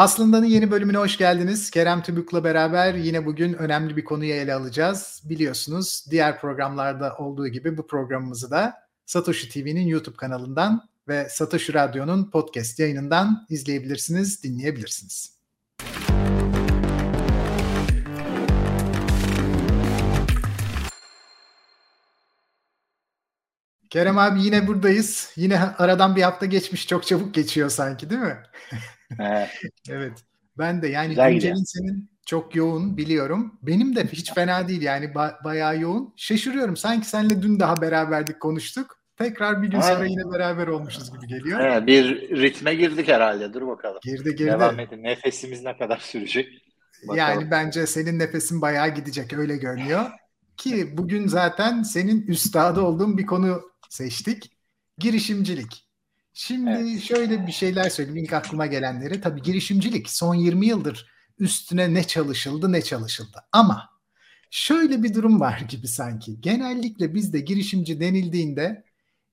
Aslında'nın yeni bölümüne hoş geldiniz. Kerem Tübük'le beraber yine bugün önemli bir konuyu ele alacağız. Biliyorsunuz diğer programlarda olduğu gibi bu programımızı da Satoshi TV'nin YouTube kanalından ve Satoshi Radyo'nun podcast yayınından izleyebilirsiniz, dinleyebilirsiniz. Kerem abi yine buradayız. Yine aradan bir hafta geçmiş. Çok çabuk geçiyor sanki değil mi? Evet. evet. Ben de yani Güzel güncelin senin çok yoğun biliyorum. Benim de hiç fena değil yani ba- bayağı yoğun. Şaşırıyorum. Sanki seninle dün daha beraberdik konuştuk. Tekrar bir gün sonra yine beraber olmuşuz gibi geliyor. Evet, bir ritme girdik herhalde. Dur bakalım. Girdi girdi. Devam edin. Nefesimiz ne kadar sürecek? Bakalım. Yani bence senin nefesin bayağı gidecek öyle görünüyor. Ki bugün zaten senin üstadı olduğun bir konu seçtik. Girişimcilik. Şimdi evet. şöyle bir şeyler söyleyeyim ilk aklıma gelenleri. Tabii girişimcilik son 20 yıldır üstüne ne çalışıldı ne çalışıldı. Ama şöyle bir durum var gibi sanki. Genellikle bizde girişimci denildiğinde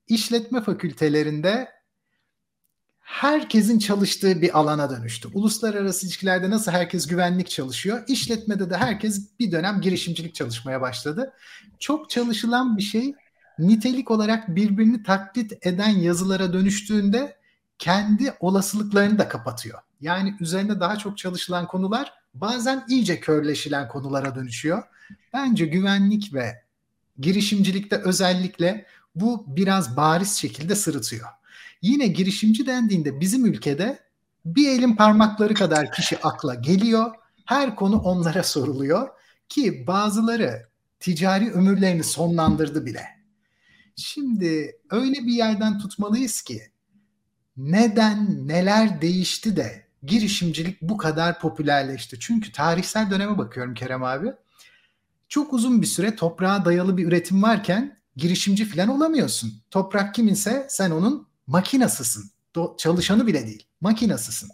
işletme fakültelerinde herkesin çalıştığı bir alana dönüştü. Uluslararası ilişkilerde nasıl herkes güvenlik çalışıyor, işletmede de herkes bir dönem girişimcilik çalışmaya başladı. Çok çalışılan bir şey nitelik olarak birbirini taklit eden yazılara dönüştüğünde kendi olasılıklarını da kapatıyor. Yani üzerine daha çok çalışılan konular bazen iyice körleşilen konulara dönüşüyor. Bence güvenlik ve girişimcilikte özellikle bu biraz bariz şekilde sırıtıyor. Yine girişimci dendiğinde bizim ülkede bir elin parmakları kadar kişi akla geliyor. Her konu onlara soruluyor ki bazıları ticari ömürlerini sonlandırdı bile. Şimdi öyle bir yerden tutmalıyız ki neden neler değişti de girişimcilik bu kadar popülerleşti? Çünkü tarihsel döneme bakıyorum Kerem abi. Çok uzun bir süre toprağa dayalı bir üretim varken girişimci falan olamıyorsun. Toprak kiminse sen onun makinasısın. Do- çalışanı bile değil, makinasısın.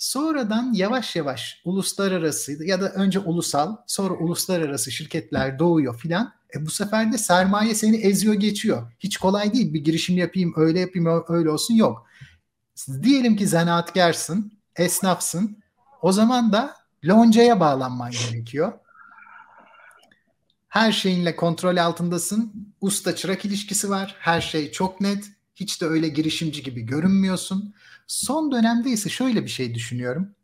Sonradan yavaş yavaş uluslararası ya da önce ulusal sonra uluslararası şirketler doğuyor filan. E bu sefer de sermaye seni eziyor geçiyor. Hiç kolay değil bir girişim yapayım öyle yapayım öyle olsun yok. Diyelim ki zanaatkarsın, esnafsın. O zaman da loncaya bağlanman gerekiyor. Her şeyinle kontrol altındasın. Usta çırak ilişkisi var. Her şey çok net. Hiç de öyle girişimci gibi görünmüyorsun. Son dönemde ise şöyle bir şey düşünüyorum.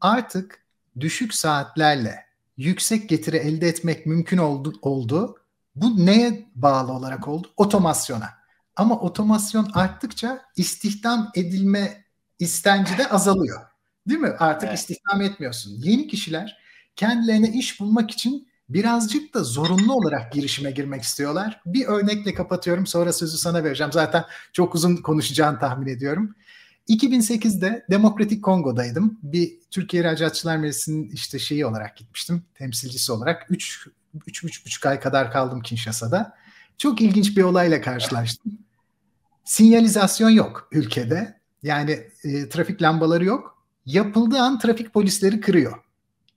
Artık düşük saatlerle yüksek getiri elde etmek mümkün oldu. oldu. Bu neye bağlı olarak oldu? Otomasyona. Ama otomasyon arttıkça istihdam edilme istenci de azalıyor. Değil mi? Artık evet. istihdam etmiyorsun. Yeni kişiler kendilerine iş bulmak için birazcık da zorunlu olarak girişime girmek istiyorlar. Bir örnekle kapatıyorum sonra sözü sana vereceğim. Zaten çok uzun konuşacağını tahmin ediyorum. 2008'de Demokratik Kongo'daydım. Bir Türkiye İhracatçılar Meclisi'nin işte şeyi olarak gitmiştim. Temsilcisi olarak. 3 üç, üç buçuk ay kadar kaldım Kinshasa'da. Çok ilginç bir olayla karşılaştım. Sinyalizasyon yok ülkede. Yani e, trafik lambaları yok. Yapıldığı an trafik polisleri kırıyor.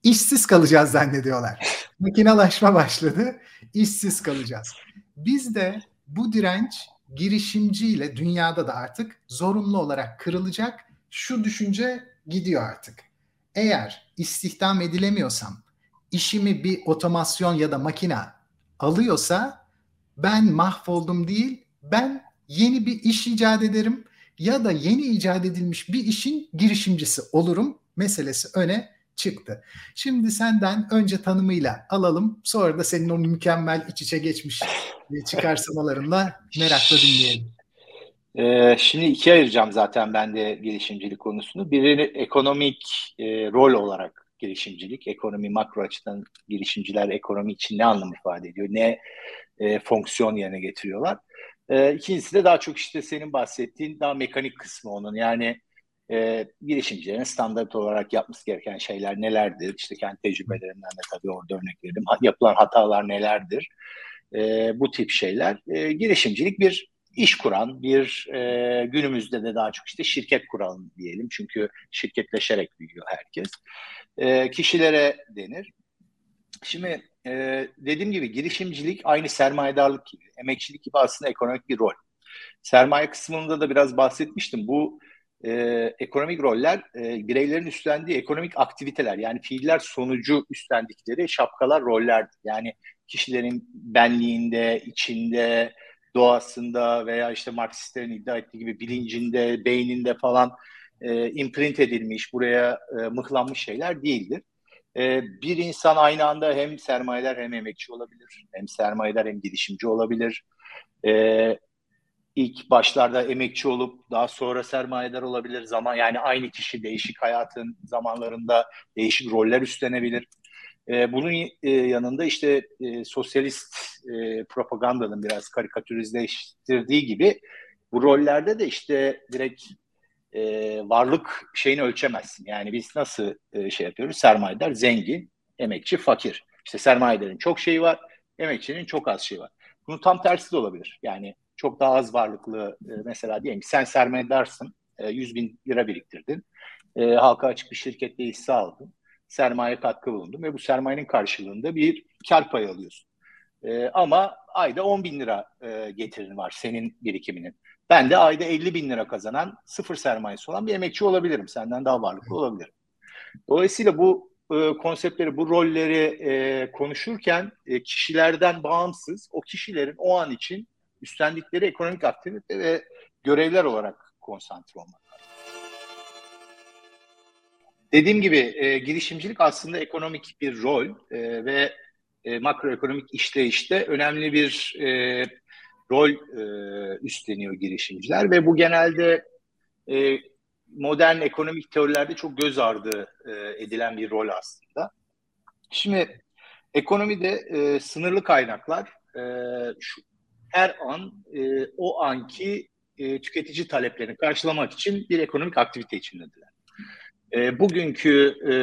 İşsiz kalacağız zannediyorlar. Makinalaşma başladı. İşsiz kalacağız. Biz de bu direnç girişimciyle dünyada da artık zorunlu olarak kırılacak. Şu düşünce gidiyor artık. Eğer istihdam edilemiyorsam, işimi bir otomasyon ya da makina alıyorsa ben mahvoldum değil, ben yeni bir iş icat ederim ya da yeni icat edilmiş bir işin girişimcisi olurum meselesi öne çıktı. Şimdi senden önce tanımıyla alalım. Sonra da senin o mükemmel iç içe geçmiş çıkarsamalarınla merakla dinleyelim. Ee, şimdi ikiye ayıracağım zaten ben de girişimcilik konusunu. Birini ekonomik e, rol olarak girişimcilik, ekonomi makro açıdan girişimciler ekonomi için ne anlam ifade ediyor, ne e, fonksiyon yerine getiriyorlar. E, ikincisi de daha çok işte senin bahsettiğin daha mekanik kısmı onun. Yani e, girişimcilerin standart olarak yapması gereken şeyler nelerdir? İşte kendi tecrübelerinden de tabii orada örnek verelim. Yapılan hatalar nelerdir? E, bu tip şeyler. E, girişimcilik bir iş kuran, bir e, günümüzde de daha çok işte şirket kuralım diyelim. Çünkü şirketleşerek büyüyor herkes. E, kişilere denir. Şimdi e, dediğim gibi girişimcilik aynı sermayedarlık gibi, emekçilik gibi aslında ekonomik bir rol. Sermaye kısmında da biraz bahsetmiştim. Bu e, ekonomik roller e, bireylerin üstlendiği ekonomik aktiviteler yani fiiller sonucu üstlendikleri şapkalar roller yani kişilerin benliğinde, içinde, doğasında veya işte Marksistlerin iddia ettiği gibi bilincinde, beyninde falan e, imprint edilmiş, buraya e, mıhlanmış şeyler değildir. E, bir insan aynı anda hem sermayedar hem emekçi olabilir, hem sermayedar hem girişimci olabilir. E, ilk başlarda emekçi olup daha sonra sermayedar olabilir. Zaman yani aynı kişi değişik hayatın zamanlarında değişik roller üstlenebilir. E, bunun e, yanında işte e, sosyalist e, propagandanın biraz karikatürizleştirdiği gibi bu rollerde de işte direkt e, varlık şeyini ölçemezsin. Yani biz nasıl e, şey yapıyoruz? Sermayedar zengin, emekçi fakir. İşte sermayedarın çok şeyi var, emekçinin çok az şeyi var. Bunun tam tersi de olabilir. Yani çok daha az varlıklı e, mesela diyelim ki sen sermayedarsın, e, 100 bin lira biriktirdin, e, halka açık bir şirkette hisse aldın sermaye katkı bulundum ve bu sermayenin karşılığında bir kar payı alıyorsun. E, ama ayda 10 bin lira e, getirin var senin birikiminin. Ben de ayda 50 bin lira kazanan sıfır sermayesi olan bir emekçi olabilirim. Senden daha varlıklı olabilirim. Dolayısıyla bu e, konseptleri, bu rolleri e, konuşurken e, kişilerden bağımsız o kişilerin o an için üstlendikleri ekonomik aktivite ve görevler olarak konsantre olmak. Dediğim gibi e, girişimcilik aslında ekonomik bir rol e, ve e, makroekonomik işleyişte önemli bir e, rol e, üstleniyor girişimciler ve bu genelde e, modern ekonomik teorilerde çok göz ardı e, edilen bir rol aslında. Şimdi ekonomide e, sınırlı kaynaklar e, şu, her an e, o anki e, tüketici taleplerini karşılamak için bir ekonomik aktivite içindedirler e, bugünkü e,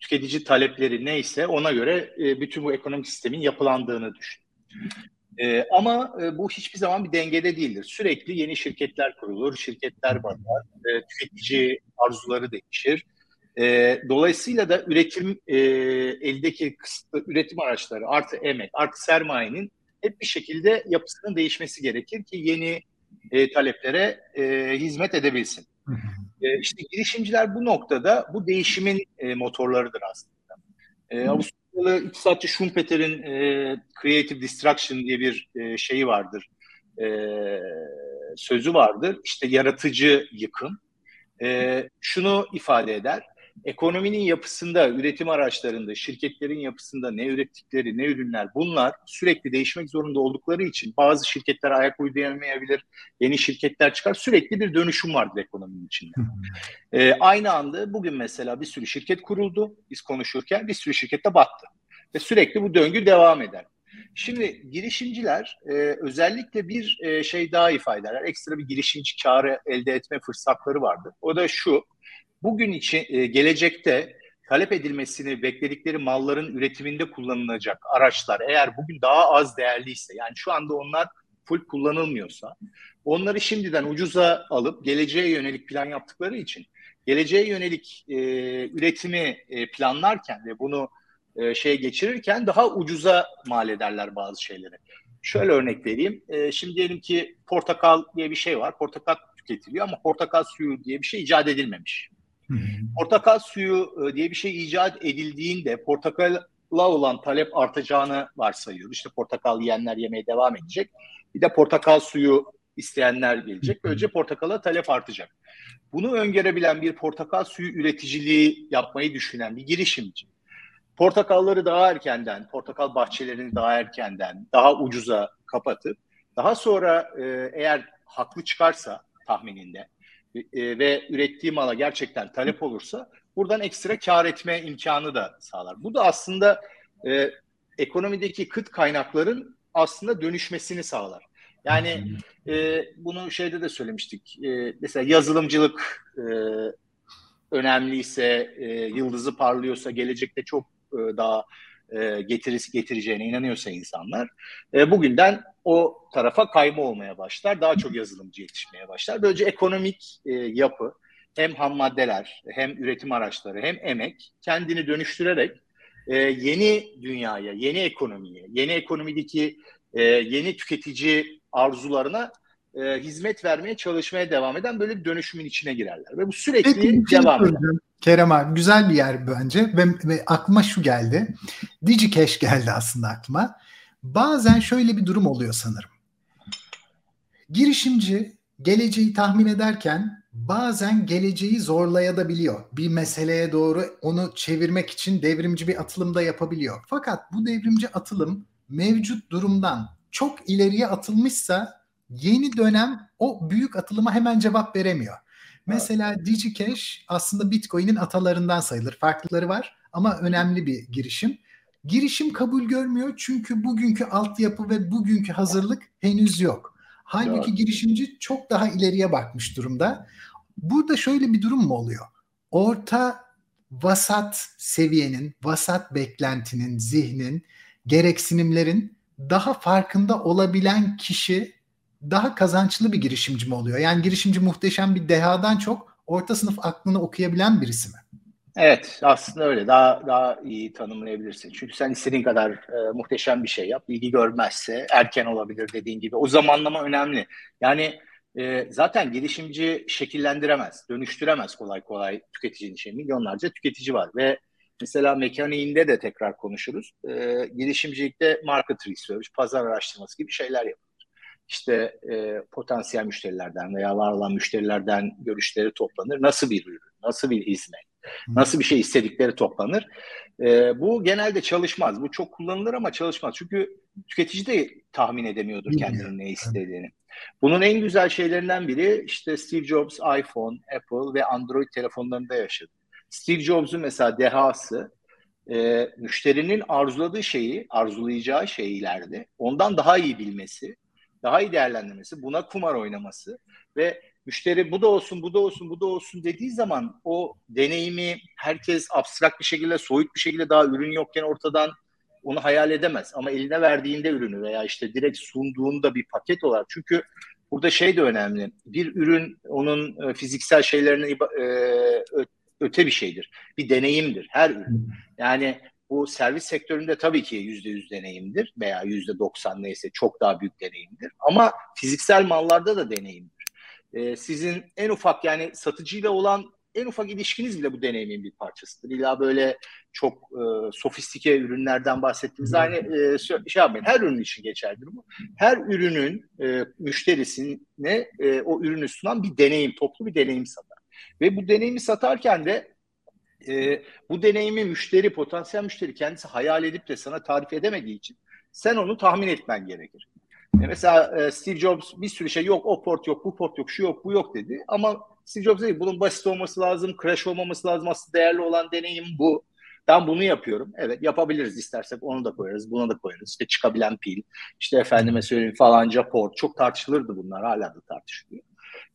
tüketici talepleri neyse ona göre e, bütün bu ekonomik sistemin yapılandığını düşün. E, ama e, bu hiçbir zaman bir dengede değildir. Sürekli yeni şirketler kurulur, şirketler batar, e, tüketici arzuları değişir. E, dolayısıyla da üretim e, eldeki kısıtlı üretim araçları artı emek artı sermayenin hep bir şekilde yapısının değişmesi gerekir ki yeni e, taleplere e, hizmet edebilsin. E, işte girişimciler bu noktada bu değişimin e, motorlarıdır aslında. E, Avustralyalı iktisatçı Schumpeter'in e, Creative Destruction diye bir e, şeyi vardır. E, sözü vardır. İşte yaratıcı yıkım. E, şunu ifade eder ekonominin yapısında, üretim araçlarında, şirketlerin yapısında ne ürettikleri, ne ürünler bunlar sürekli değişmek zorunda oldukları için bazı şirketler ayak uyduramayabilir, yeni şirketler çıkar. Sürekli bir dönüşüm vardır ekonominin içinde. ee, aynı anda bugün mesela bir sürü şirket kuruldu biz konuşurken bir sürü şirket de battı. Ve sürekli bu döngü devam eder. Şimdi girişimciler e, özellikle bir e, şey daha ifade ederler. Ekstra bir girişimci karı elde etme fırsatları vardır. O da şu, bugün için e, gelecekte talep edilmesini bekledikleri malların üretiminde kullanılacak araçlar eğer bugün daha az değerliyse yani şu anda onlar full kullanılmıyorsa onları şimdiden ucuza alıp geleceğe yönelik plan yaptıkları için geleceğe yönelik e, üretimi e, planlarken ve bunu e, şeye geçirirken daha ucuza mal ederler bazı şeyleri. Şöyle örnek vereyim. E, şimdi diyelim ki portakal diye bir şey var. Portakal tüketiliyor ama portakal suyu diye bir şey icat edilmemiş. Portakal suyu e, diye bir şey icat edildiğinde portakala olan talep artacağını varsayıyor. İşte portakal yiyenler yemeye devam edecek. Bir de portakal suyu isteyenler gelecek. Böylece portakala talep artacak. Bunu öngörebilen bir portakal suyu üreticiliği yapmayı düşünen bir girişimci. Portakalları daha erkenden, portakal bahçelerini daha erkenden, daha ucuza kapatıp daha sonra e, eğer haklı çıkarsa tahmininde e, ve ürettiği mala gerçekten talep olursa buradan ekstra kar etme imkanı da sağlar. Bu da aslında e, ekonomideki kıt kaynakların aslında dönüşmesini sağlar. Yani e, bunu şeyde de söylemiştik. E, mesela yazılımcılık e, önemliyse, e, yıldızı parlıyorsa, gelecekte çok e, daha e, getirisi getireceğine inanıyorsa insanlar e, bugünden o tarafa kayma olmaya başlar. Daha çok yazılımcı yetişmeye başlar. Böylece ekonomik e, yapı hem ham maddeler hem üretim araçları hem emek kendini dönüştürerek e, yeni dünyaya, yeni ekonomiye, yeni ekonomideki e, yeni tüketici arzularına e, hizmet vermeye çalışmaya devam eden böyle bir dönüşümün içine girerler. Ve bu sürekli Peki, şey devam eder. Kerem abi güzel bir yer bence ve, ve aklıma şu geldi. DigiCash geldi aslında aklıma. Bazen şöyle bir durum oluyor sanırım. Girişimci geleceği tahmin ederken bazen geleceği zorlayabiliyor. Bir meseleye doğru onu çevirmek için devrimci bir atılım da yapabiliyor. Fakat bu devrimci atılım mevcut durumdan çok ileriye atılmışsa yeni dönem o büyük atılıma hemen cevap veremiyor. Mesela evet. DigiCash aslında Bitcoin'in atalarından sayılır. Farklıları var ama önemli bir girişim. Girişim kabul görmüyor çünkü bugünkü altyapı ve bugünkü hazırlık henüz yok. Halbuki evet. girişimci çok daha ileriye bakmış durumda. Burada şöyle bir durum mu oluyor? Orta vasat seviyenin, vasat beklentinin, zihnin, gereksinimlerin daha farkında olabilen kişi daha kazançlı bir girişimci mi oluyor? Yani girişimci muhteşem bir dehadan çok orta sınıf aklını okuyabilen birisi mi? Evet aslında öyle daha daha iyi tanımlayabilirsin. Çünkü sen istediğin kadar e, muhteşem bir şey yap. ilgi görmezse erken olabilir dediğin gibi. O zamanlama önemli. Yani e, zaten girişimci şekillendiremez, dönüştüremez kolay kolay tüketicinin şey. Milyonlarca tüketici var ve mesela mekaniğinde de tekrar konuşuruz. E, girişimcilikte market research, pazar araştırması gibi şeyler yapıyoruz işte e, potansiyel müşterilerden veya var olan müşterilerden görüşleri toplanır. Nasıl bir ürün, nasıl bir hizmet, nasıl bir şey istedikleri toplanır. E, bu genelde çalışmaz. Bu çok kullanılır ama çalışmaz. Çünkü tüketici de tahmin edemiyordur kendinin ne istediğini. Bunun en güzel şeylerinden biri işte Steve Jobs iPhone, Apple ve Android telefonlarında yaşadı. Steve Jobs'un mesela dehası e, müşterinin arzuladığı şeyi, arzulayacağı şeylerde ondan daha iyi bilmesi daha iyi değerlendirmesi, buna kumar oynaması ve müşteri bu da olsun, bu da olsun, bu da olsun dediği zaman o deneyimi herkes abstrakt bir şekilde, soyut bir şekilde daha ürün yokken ortadan onu hayal edemez. Ama eline verdiğinde ürünü veya işte direkt sunduğunda bir paket olarak. Çünkü burada şey de önemli. Bir ürün onun e, fiziksel şeylerine e, öte bir şeydir. Bir deneyimdir her ürün. Yani bu servis sektöründe tabii ki yüzde yüz deneyimdir veya yüzde doksan neyse çok daha büyük deneyimdir. Ama fiziksel mallarda da deneyimdir. Ee, sizin en ufak yani satıcıyla olan en ufak ilişkiniz bile bu deneyimin bir parçasıdır. İlla böyle çok e, sofistike ürünlerden bahsettiğimiz aynı e, şey yapmayın. Her ürün için geçerlidir bu. Her ürünün e, müşterisine e, o ürünü sunan bir deneyim, toplu bir deneyim satar. Ve bu deneyimi satarken de e, bu deneyimi müşteri, potansiyel müşteri kendisi hayal edip de sana tarif edemediği için sen onu tahmin etmen gerekir. E mesela e, Steve Jobs bir sürü şey yok, o port yok, bu port yok, şu yok, bu yok dedi. Ama Steve Jobs dedi bunun basit olması lazım, crash olmaması lazım, aslında değerli olan deneyim bu. Ben bunu yapıyorum. Evet yapabiliriz istersek onu da koyarız, bunu da koyarız. İşte çıkabilen pil, işte efendime söyleyeyim falanca port. Çok tartışılırdı bunlar, hala da tartışılıyor.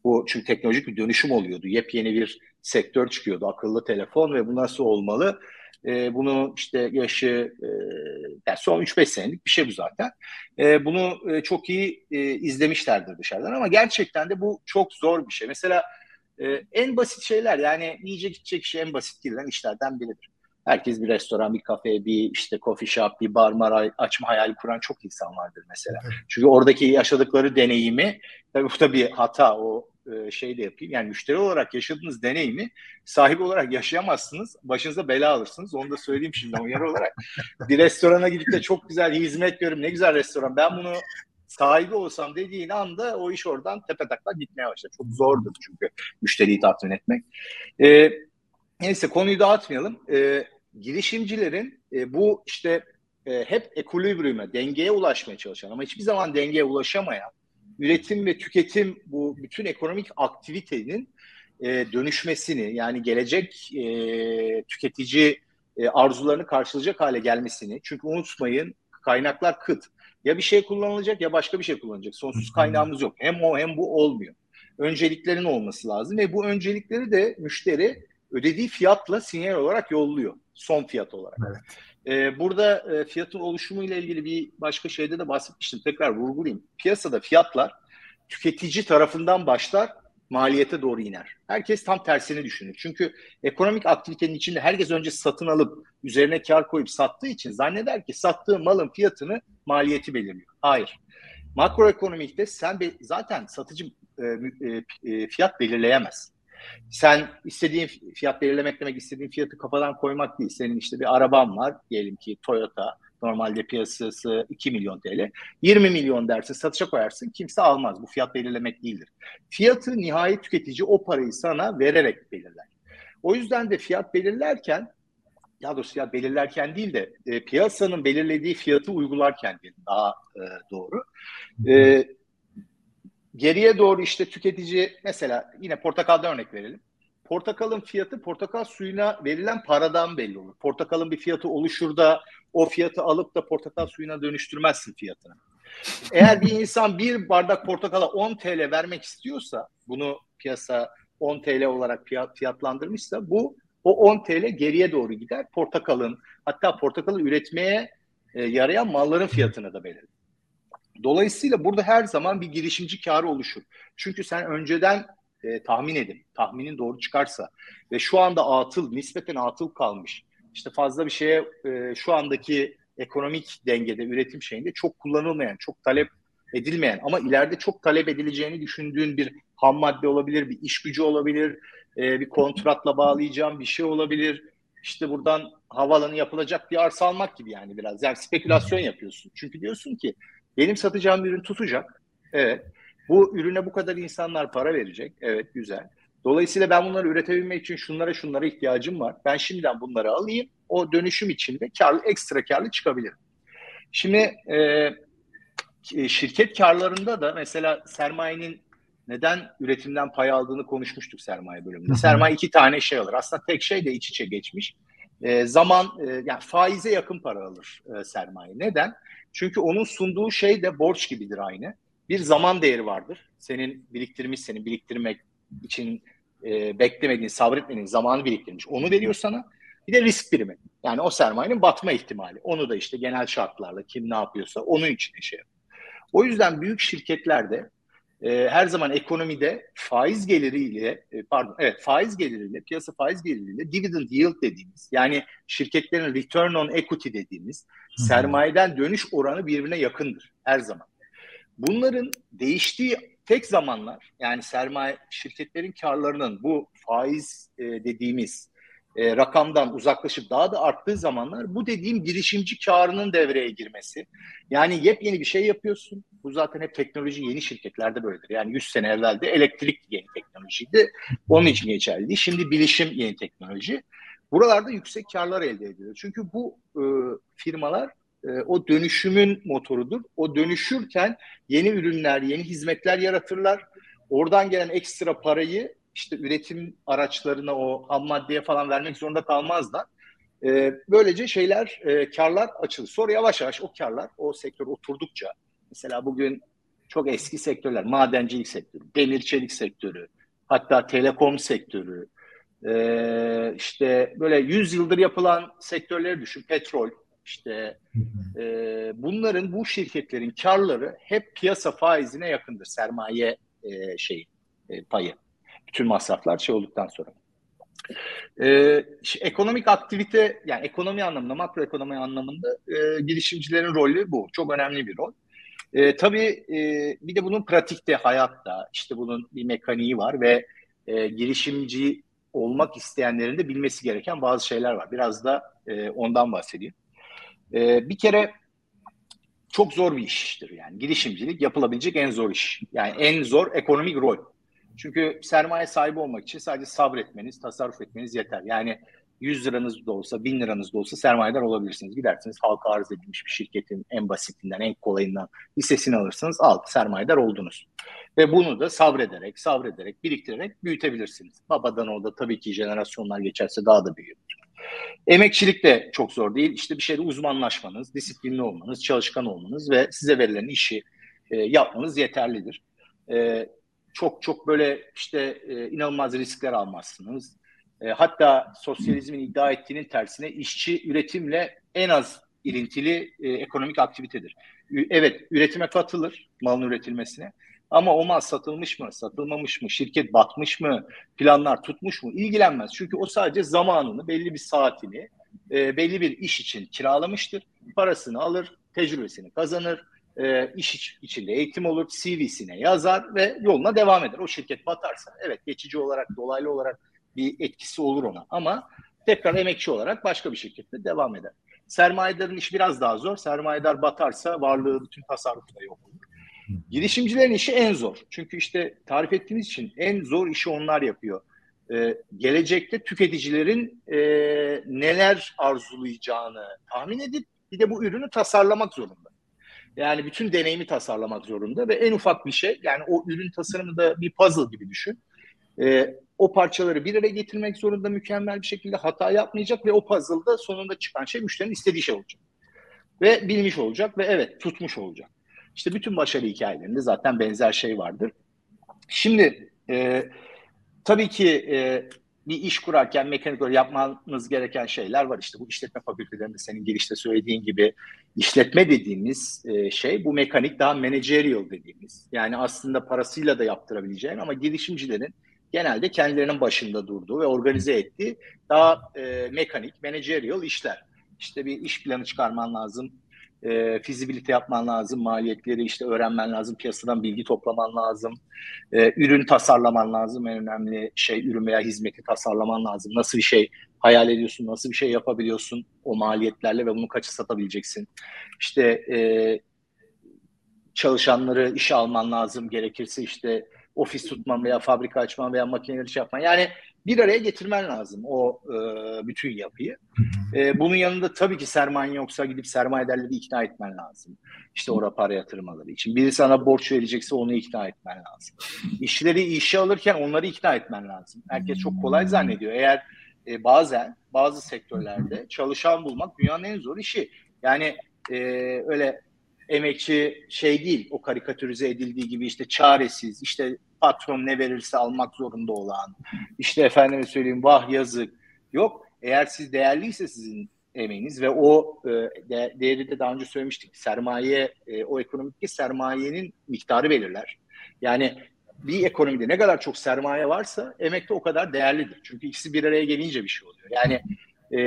Bu çünkü teknolojik bir dönüşüm oluyordu. Yepyeni bir sektör çıkıyordu. Akıllı telefon ve bu nasıl olmalı? E, bunu işte yaşı e, yani son 3-5 senelik bir şey bu zaten. E, bunu e, çok iyi e, izlemişlerdir dışarıdan ama gerçekten de bu çok zor bir şey. Mesela e, en basit şeyler yani yiyecek içecek şey en basit girilen işlerden biridir. Herkes bir restoran, bir kafe, bir işte coffee shop, bir bar mar açma hayali kuran çok insan vardır mesela. Çünkü oradaki yaşadıkları deneyimi, tabii bu da bir hata, o e, şey de yapayım. Yani müşteri olarak yaşadığınız deneyimi sahibi olarak yaşayamazsınız. Başınıza bela alırsınız. Onu da söyleyeyim şimdi uyarı olarak. Bir restorana gidip de çok güzel hizmet görüyorum. Ne güzel restoran. Ben bunu sahibi olsam dediğin anda o iş oradan tepe taklak gitmeye başlar. Çok zordur çünkü müşteriyi tatmin etmek. E, neyse konuyu dağıtmayalım. E, girişimcilerin e, bu işte e, hep ekolibriume, dengeye ulaşmaya çalışan ama hiçbir zaman dengeye ulaşamayan üretim ve tüketim bu bütün ekonomik aktivitenin e, dönüşmesini yani gelecek e, tüketici e, arzularını karşılayacak hale gelmesini çünkü unutmayın kaynaklar kıt. Ya bir şey kullanılacak ya başka bir şey kullanılacak. Sonsuz kaynağımız yok. Hem o hem bu olmuyor. Önceliklerin olması lazım ve bu öncelikleri de müşteri ödediği fiyatla sinyal olarak yolluyor son fiyat olarak. Evet. Ee, burada e, fiyatın oluşumu ile ilgili bir başka şeyde de bahsetmiştim. Tekrar vurgulayayım. Piyasada fiyatlar tüketici tarafından başlar, maliyete doğru iner. Herkes tam tersini düşünür. Çünkü ekonomik aktivitenin içinde herkes önce satın alıp üzerine kar koyup sattığı için zanneder ki sattığı malın fiyatını maliyeti belirliyor. Hayır. Makroekonomikte sen be, zaten satıcı e, e, e, fiyat belirleyemez. Sen istediğin fiyat belirlemek demek istediğin fiyatı kafadan koymak değil. Senin işte bir araban var diyelim ki Toyota normalde piyasası 2 milyon TL. 20 milyon dersin satışa koyarsın kimse almaz. Bu fiyat belirlemek değildir. Fiyatı nihai tüketici o parayı sana vererek belirler. O yüzden de fiyat belirlerken ya doğrusu fiyat belirlerken değil de e, piyasanın belirlediği fiyatı uygularken daha e, doğru. E, geriye doğru işte tüketici mesela yine portakalda örnek verelim. Portakalın fiyatı portakal suyuna verilen paradan belli olur. Portakalın bir fiyatı oluşur da o fiyatı alıp da portakal suyuna dönüştürmezsin fiyatını. Eğer bir insan bir bardak portakala 10 TL vermek istiyorsa bunu piyasa 10 TL olarak fiyat, fiyatlandırmışsa bu o 10 TL geriye doğru gider. Portakalın hatta portakalı üretmeye e, yarayan malların fiyatını da belirler. Dolayısıyla burada her zaman bir girişimci karı oluşur. Çünkü sen önceden e, tahmin edin, tahminin doğru çıkarsa ve şu anda atıl, nispeten atıl kalmış, işte fazla bir şeye e, şu andaki ekonomik dengede, üretim şeyinde çok kullanılmayan, çok talep edilmeyen ama ileride çok talep edileceğini düşündüğün bir ham madde olabilir, bir iş gücü olabilir, e, bir kontratla bağlayacağım bir şey olabilir. İşte buradan havalanı yapılacak bir arsa almak gibi yani biraz. Yani spekülasyon yapıyorsun. Çünkü diyorsun ki benim satacağım ürün tutacak. Evet. Bu ürüne bu kadar insanlar para verecek. Evet güzel. Dolayısıyla ben bunları üretebilmek için şunlara şunlara ihtiyacım var. Ben şimdiden bunları alayım. O dönüşüm içinde karlı, ekstra karlı çıkabilirim. Şimdi e, şirket karlarında da mesela sermayenin neden üretimden pay aldığını konuşmuştuk sermaye bölümünde. Sermaye iki tane şey alır. Aslında tek şey de iç içe geçmiş. E, zaman e, yani faize yakın para alır e, sermaye. Neden? Çünkü onun sunduğu şey de borç gibidir aynı. Bir zaman değeri vardır. Senin biriktirmiş, senin biriktirmek için e, beklemediğin, sabretmediğin zamanı biriktirmiş. Onu veriyor sana. Bir de risk primi. Yani o sermayenin batma ihtimali. Onu da işte genel şartlarla kim ne yapıyorsa onun için şey yapıyor. O yüzden büyük şirketlerde e, her zaman ekonomide faiz geliriyle e, pardon evet faiz geliriyle piyasa faiz geliriyle dividend yield dediğimiz yani şirketlerin return on equity dediğimiz Hı. sermayeden dönüş oranı birbirine yakındır her zaman. Bunların değiştiği tek zamanlar yani sermaye şirketlerin karlarının bu faiz e, dediğimiz e, rakamdan uzaklaşıp daha da arttığı zamanlar bu dediğim girişimci karının devreye girmesi. Yani yepyeni bir şey yapıyorsun. Bu zaten hep teknoloji yeni şirketlerde böyledir. Yani 100 sene evvel elektrik yeni teknolojiydi. Onun için geçerli. Şimdi bilişim yeni teknoloji. Buralarda yüksek karlar elde ediyor. Çünkü bu e, firmalar e, o dönüşümün motorudur. O dönüşürken yeni ürünler, yeni hizmetler yaratırlar. Oradan gelen ekstra parayı işte üretim araçlarına o ham maddeye falan vermek zorunda kalmazlar. E, böylece şeyler, e, karlar açılır. Sonra yavaş yavaş o karlar, o sektör oturdukça, mesela bugün çok eski sektörler, madencilik sektörü, demir çelik sektörü, hatta telekom sektörü, e, işte böyle 100 yıldır yapılan sektörleri düşün, petrol, işte e, bunların, bu şirketlerin karları hep piyasa faizine yakındır, sermaye e, şeyi, e, payı bütün masraflar şey olduktan sonra. Ee, ekonomik aktivite yani ekonomi anlamında makroekonomi anlamında e, girişimcilerin rolü bu. Çok önemli bir rol. E, tabii e, bir de bunun pratikte hayatta işte bunun bir mekaniği var ve e, girişimci olmak isteyenlerin de bilmesi gereken bazı şeyler var. Biraz da e, ondan bahsedeyim. E, bir kere çok zor bir iştir yani girişimcilik yapılabilecek en zor iş. Yani en zor ekonomik rol. Çünkü sermaye sahibi olmak için sadece sabretmeniz, tasarruf etmeniz yeter. Yani 100 liranız da olsa, 1000 liranız da olsa sermayedar olabilirsiniz. Gidersiniz halka arz edilmiş bir şirketin en basitinden, en kolayından hissesini alırsınız. Al, sermayedar oldunuz. Ve bunu da sabrederek, sabrederek, biriktirerek büyütebilirsiniz. Babadan orada tabii ki jenerasyonlar geçerse daha da büyür. Emekçilik de çok zor değil. İşte bir şeyde uzmanlaşmanız, disiplinli olmanız, çalışkan olmanız ve size verilen işi e, yapmanız yeterlidir. E, çok çok böyle işte e, inanılmaz riskler almazsınız. E, hatta sosyalizmin iddia ettiğinin tersine işçi üretimle en az ilintili e, ekonomik aktivitedir. Evet üretime katılır malın üretilmesine ama o mal satılmış mı, satılmamış mı, şirket batmış mı, planlar tutmuş mu ilgilenmez. Çünkü o sadece zamanını, belli bir saatini e, belli bir iş için kiralamıştır. Parasını alır, tecrübesini kazanır, e, iş içinde eğitim olur, CV'sine yazar ve yoluna devam eder. O şirket batarsa evet geçici olarak, dolaylı olarak bir etkisi olur ona ama tekrar emekçi olarak başka bir şirkette devam eder. Sermayedarın işi biraz daha zor. Sermayedar batarsa varlığı bütün tasarrufu da yok olur. Girişimcilerin işi en zor. Çünkü işte tarif ettiğiniz için en zor işi onlar yapıyor. Ee, gelecekte tüketicilerin e, neler arzulayacağını tahmin edip bir de bu ürünü tasarlamak zorunda. Yani bütün deneyimi tasarlamak zorunda ve en ufak bir şey yani o ürün tasarımı da bir puzzle gibi düşün. Ee, o parçaları bir araya getirmek zorunda mükemmel bir şekilde hata yapmayacak ve o puzzle'da sonunda çıkan şey müşterinin istediği şey olacak. Ve bilmiş olacak ve evet tutmuş olacak. İşte bütün başarı hikayelerinde zaten benzer şey vardır. Şimdi e, tabii ki e, bir iş kurarken mekanik olarak yapmanız gereken şeyler var. İşte bu işletme fakültelerinde senin girişte söylediğin gibi işletme dediğimiz e, şey bu mekanik daha managerial dediğimiz. Yani aslında parasıyla da yaptırabileceğin ama girişimcilerin genelde kendilerinin başında durduğu ve organize ettiği daha e, mekanik, managerial işler. İşte bir iş planı çıkarman lazım, e, fizibilite yapman lazım, maliyetleri işte öğrenmen lazım, piyasadan bilgi toplaman lazım, e, ürün tasarlaman lazım. En önemli şey ürün veya hizmeti tasarlaman lazım. Nasıl bir şey hayal ediyorsun, nasıl bir şey yapabiliyorsun o maliyetlerle ve bunu kaça satabileceksin. İşte e, çalışanları işe alman lazım, gerekirse işte ofis tutman veya fabrika açman veya makineleri şey yapman. Yani bir araya getirmen lazım o e, bütün yapıyı. E, bunun yanında tabii ki sermayen yoksa gidip sermayedarları ikna etmen lazım. İşte oraya para yatırmaları için. Biri sana borç verecekse onu ikna etmen lazım. İşleri işe alırken onları ikna etmen lazım. Herkes çok kolay zannediyor. Eğer e, bazen bazı sektörlerde çalışan bulmak dünyanın en zor işi. Yani e, öyle emekçi şey değil o karikatürize edildiği gibi işte çaresiz işte patron ne verirse almak zorunda olan işte efendime söyleyeyim vah yazık yok eğer siz değerliyse sizin emeğiniz ve o e, de, değeri de daha önce söylemiştik sermaye e, o ekonomik sermayenin miktarı belirler yani bir ekonomide ne kadar çok sermaye varsa emek de o kadar değerlidir. Çünkü ikisi bir araya gelince bir şey oluyor. Yani e,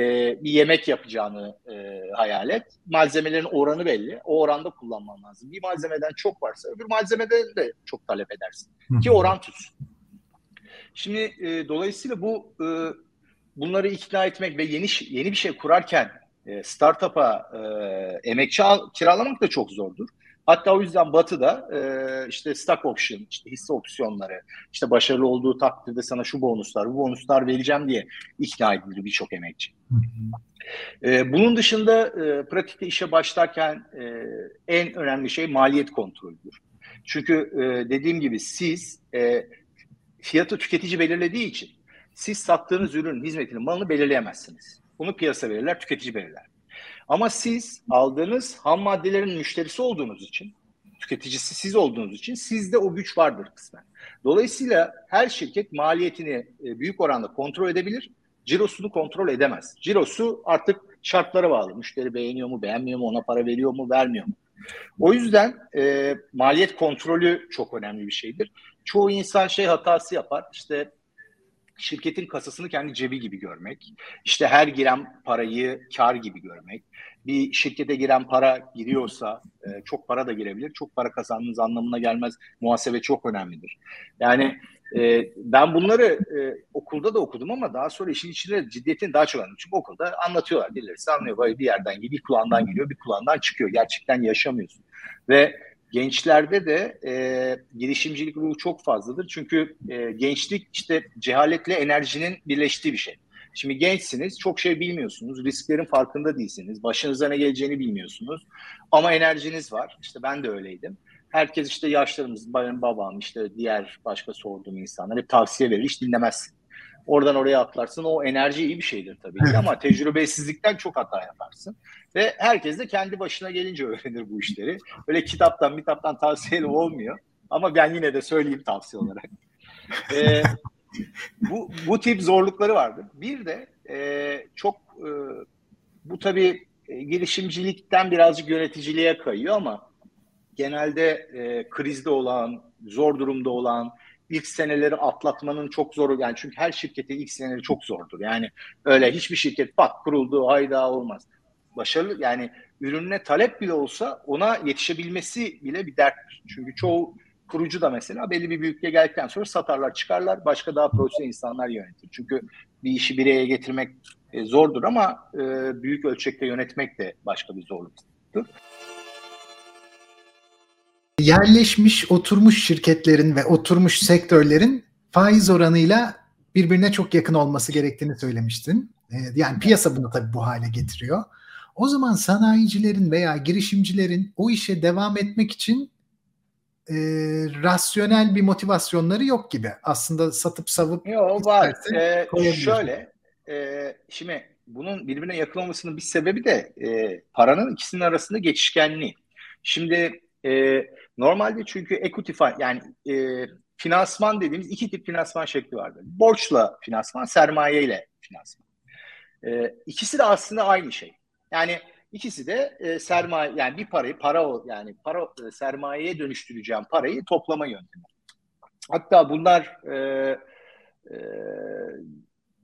bir yemek yapacağını e, hayal et. Malzemelerin oranı belli. O oranda kullanman lazım. Bir malzemeden çok varsa öbür malzemeden de çok talep edersin. Ki oran tutsun. Şimdi e, dolayısıyla bu e, bunları ikna etmek ve yeni yeni bir şey kurarken e, startup'a e, emekçi al, kiralamak da çok zordur. Hatta o yüzden Batı'da e, işte stock option, işte hisse opsiyonları, işte başarılı olduğu takdirde sana şu bonuslar, bu bonuslar vereceğim diye ikna edilir birçok emekçi. E, bunun dışında e, pratikte işe başlarken e, en önemli şey maliyet kontrolüdür. Çünkü e, dediğim gibi siz e, fiyatı tüketici belirlediği için siz sattığınız ürün, hizmetinin malını belirleyemezsiniz. Bunu piyasa belirler, tüketici belirler. Ama siz aldığınız ham maddelerin müşterisi olduğunuz için, tüketicisi siz olduğunuz için sizde o güç vardır kısmen. Dolayısıyla her şirket maliyetini e, büyük oranda kontrol edebilir, cirosunu kontrol edemez. Cirosu artık şartlara bağlı. Müşteri beğeniyor mu, beğenmiyor mu, ona para veriyor mu, vermiyor mu? O yüzden e, maliyet kontrolü çok önemli bir şeydir. Çoğu insan şey hatası yapar. İşte şirketin kasasını kendi cebi gibi görmek, işte her giren parayı kar gibi görmek, bir şirkete giren para giriyorsa e, çok para da girebilir, çok para kazandığınız anlamına gelmez. Muhasebe çok önemlidir. Yani e, ben bunları e, okulda da okudum ama daha sonra işin içine ciddiyetini daha çok anladım. Çünkü okulda anlatıyorlar, birileri anlıyor. Böyle bir yerden bir kulağından giriyor, bir kulağından çıkıyor. Gerçekten yaşamıyorsun. Ve Gençlerde de e, girişimcilik ruhu çok fazladır. Çünkü e, gençlik işte cehaletle enerjinin birleştiği bir şey. Şimdi gençsiniz, çok şey bilmiyorsunuz, risklerin farkında değilsiniz, başınıza ne geleceğini bilmiyorsunuz. Ama enerjiniz var. İşte ben de öyleydim. Herkes işte yaşlarımız, benim babam, işte diğer başka sorduğum insanlar hep tavsiye verir, hiç dinlemezsin. Oradan oraya atlarsın. O enerji iyi bir şeydir tabii ki ama tecrübesizlikten çok hata yaparsın. Ve herkes de kendi başına gelince öğrenir bu işleri. Öyle kitaptan, kitaptan tavsiyeli olmuyor. Ama ben yine de söyleyeyim tavsiye olarak. Ee, bu, bu tip zorlukları vardır. Bir de e, çok e, bu tabii e, girişimcilikten birazcık yöneticiliğe kayıyor ama genelde e, krizde olan, zor durumda olan, ilk seneleri atlatmanın çok zoru yani çünkü her şirketin ilk seneleri çok zordur. Yani öyle hiçbir şirket bak kuruldu hayda olmaz. başarılı yani ürününe talep bile olsa ona yetişebilmesi bile bir dert. Çünkü çoğu kurucu da mesela belli bir büyüklüğe geldikten sonra satarlar çıkarlar başka daha profesyonel insanlar yönetir. Çünkü bir işi bireye getirmek e, zordur ama e, büyük ölçekte yönetmek de başka bir zorluktur. Yerleşmiş, oturmuş şirketlerin ve oturmuş sektörlerin faiz oranıyla birbirine çok yakın olması gerektiğini söylemiştin. E, yani piyasa bunu tabii bu hale getiriyor. O zaman sanayicilerin veya girişimcilerin o işe devam etmek için e, rasyonel bir motivasyonları yok gibi. Aslında satıp savup Yok var. Ee, şöyle e, şimdi bunun birbirine yakın olmasının bir sebebi de e, paranın ikisinin arasında geçişkenliği. Şimdi e, normalde çünkü equity yani e, finansman dediğimiz iki tip finansman şekli vardır. Borçla finansman, sermaye ile finansman. E, ikisi de aslında aynı şey. Yani ikisi de e, sermaye yani bir parayı para yani para e, sermayeye dönüştüreceğim parayı toplama yöntemi. Hatta bunlar e, e,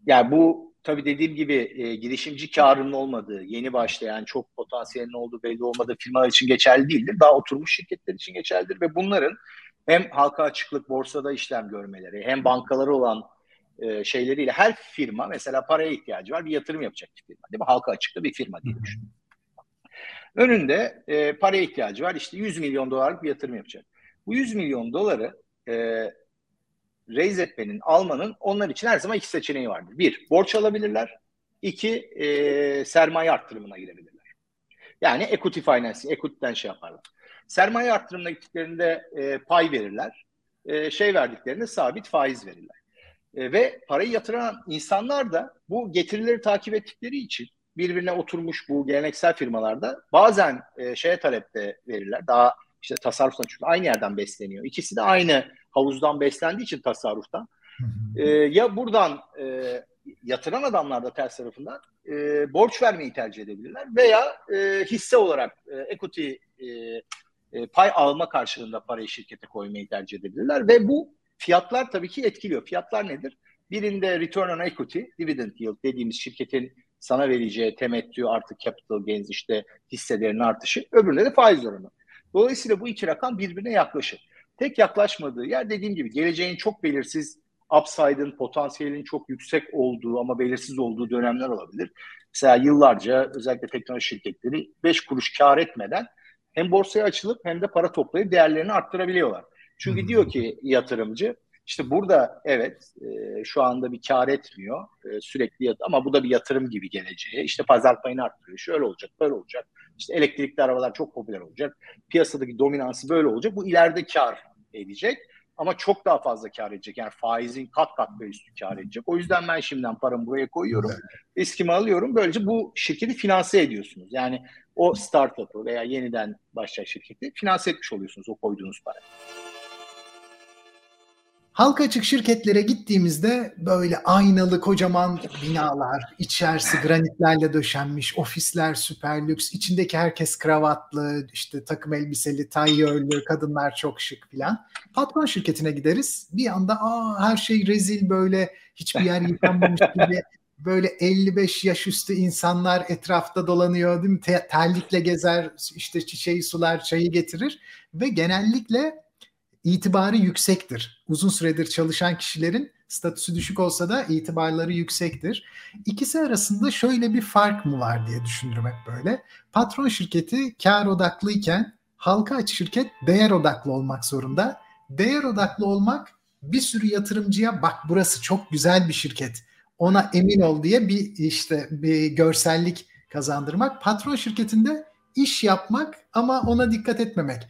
yani bu tabii dediğim gibi e, girişimci karının olmadığı, yeni başlayan, çok potansiyelin olduğu belli olmadığı firmalar için geçerli değildir. Daha oturmuş şirketler için geçerlidir ve bunların hem halka açıklık borsada işlem görmeleri hem bankaları olan e, şeyleriyle her firma mesela paraya ihtiyacı var bir yatırım yapacak bir firma değil mi? Halka açıklı bir firma diye düşünün. Önünde e, paraya ihtiyacı var işte 100 milyon dolarlık bir yatırım yapacak. Bu 100 milyon doları e, raise etmenin, almanın onlar için her zaman iki seçeneği vardır. Bir, borç alabilirler. İki, e, sermaye arttırımına girebilirler. Yani equity finance, equity'den şey yaparlar. Sermaye arttırımına gittiklerinde e, pay verirler. E, şey verdiklerinde sabit faiz verirler. E, ve parayı yatıran insanlar da bu getirileri takip ettikleri için birbirine oturmuş bu geleneksel firmalarda bazen e, şeye talepte verirler. Daha işte tasarruftan çünkü aynı yerden besleniyor. İkisi de aynı havuzdan beslendiği için tasarruftan. E, ya buradan e, yatıran adamlar da ters tarafından e, borç vermeyi tercih edebilirler veya e, hisse olarak e, equity e, e, pay alma karşılığında parayı şirkete koymayı tercih edebilirler ve bu fiyatlar tabii ki etkiliyor. Fiyatlar nedir? Birinde return on equity, dividend yield dediğimiz şirketin sana vereceği temettü artı capital gains işte hisselerin artışı. Öbüründe de faiz oranı. Dolayısıyla bu iki rakam birbirine yaklaşır. Tek yaklaşmadığı yer dediğim gibi geleceğin çok belirsiz upside'ın, potansiyelin çok yüksek olduğu ama belirsiz olduğu dönemler olabilir. Mesela yıllarca özellikle teknoloji şirketleri 5 kuruş kar etmeden hem borsaya açılıp hem de para toplayıp değerlerini arttırabiliyorlar. Çünkü hmm. diyor ki yatırımcı işte burada evet e, şu anda bir kar etmiyor e, sürekli yat ama bu da bir yatırım gibi geleceğe. İşte pazar payını arttırıyor. Şöyle olacak, böyle olacak. İşte elektrikli arabalar çok popüler olacak. Piyasadaki dominansı böyle olacak. Bu ileride kar edecek ama çok daha fazla kar edecek. Yani faizin kat kat ve üstü kar edecek. O yüzden ben şimdiden paramı buraya koyuyorum. Riskimi alıyorum. Böylece bu şirketi finanse ediyorsunuz. Yani o startup'ı veya yeniden başlayacak şirketi finanse etmiş oluyorsunuz o koyduğunuz parayı. Halka açık şirketlere gittiğimizde böyle aynalı kocaman binalar, içerisi granitlerle döşenmiş, ofisler süper lüks, içindeki herkes kravatlı, işte takım elbiseli, tayyörlü, kadınlar çok şık filan. Patron şirketine gideriz. Bir anda aa her şey rezil böyle hiçbir yer yıkanmamış gibi böyle 55 yaş üstü insanlar etrafta dolanıyor değil mi? terlikle gezer, işte çiçeği sular, çayı getirir ve genellikle itibarı yüksektir. Uzun süredir çalışan kişilerin statüsü düşük olsa da itibarları yüksektir. İkisi arasında şöyle bir fark mı var diye düşünürüm hep böyle. Patron şirketi kar odaklıyken halka açık şirket değer odaklı olmak zorunda. Değer odaklı olmak bir sürü yatırımcıya bak burası çok güzel bir şirket ona emin ol diye bir işte bir görsellik kazandırmak. Patron şirketinde iş yapmak ama ona dikkat etmemek.